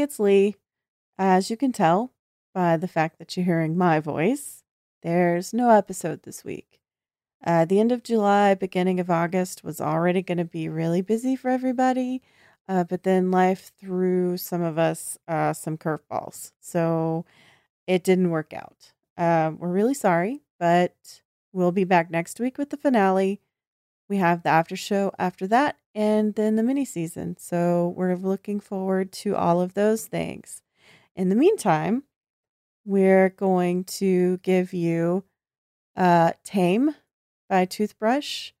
it's Lee. As you can tell by the fact that you're hearing my voice, there's no episode this week. Uh, the end of July, beginning of August was already going to be really busy for everybody, uh, but then life threw some of us uh, some curveballs. So it didn't work out. Uh, we're really sorry, but we'll be back next week with the finale. We have the after show after that, and then the mini season. So we're looking forward to all of those things. In the meantime, we're going to give you uh, Tame by Toothbrush.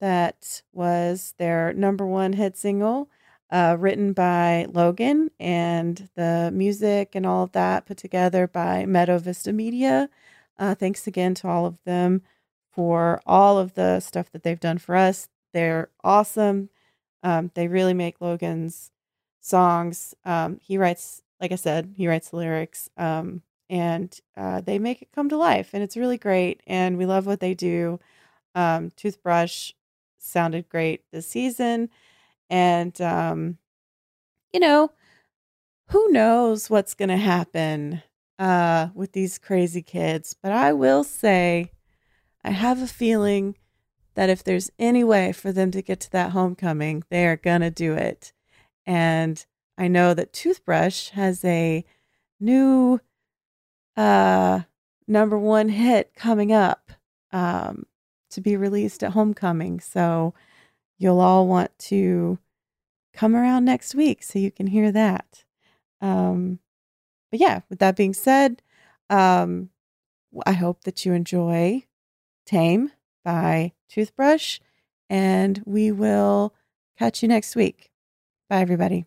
That was their number one hit single, uh, written by Logan, and the music and all of that put together by Meadow Vista Media. Uh, thanks again to all of them for all of the stuff that they've done for us. They're awesome. Um, they really make Logan's songs. Um, he writes, like I said, he writes the lyrics, um, and uh, they make it come to life, and it's really great. And we love what they do. Um, Toothbrush sounded great this season, and um, you know, who knows what's going to happen uh, with these crazy kids? But I will say, I have a feeling that if there's any way for them to get to that homecoming, they are going to do it. And I know that Toothbrush has a new uh, number one hit coming up um, to be released at homecoming. So you'll all want to come around next week so you can hear that. Um, but yeah, with that being said, um, I hope that you enjoy Tame by Toothbrush, and we will catch you next week. Bye, everybody.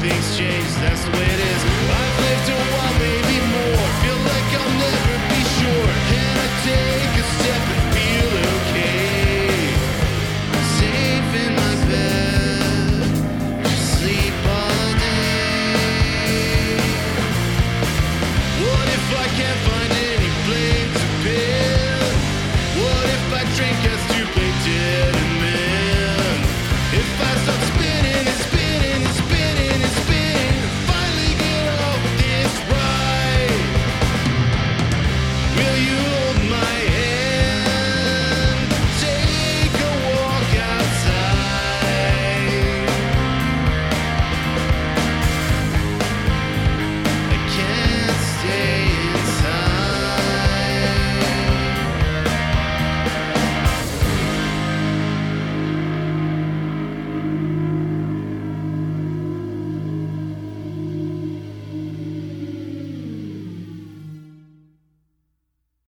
things change, that's the way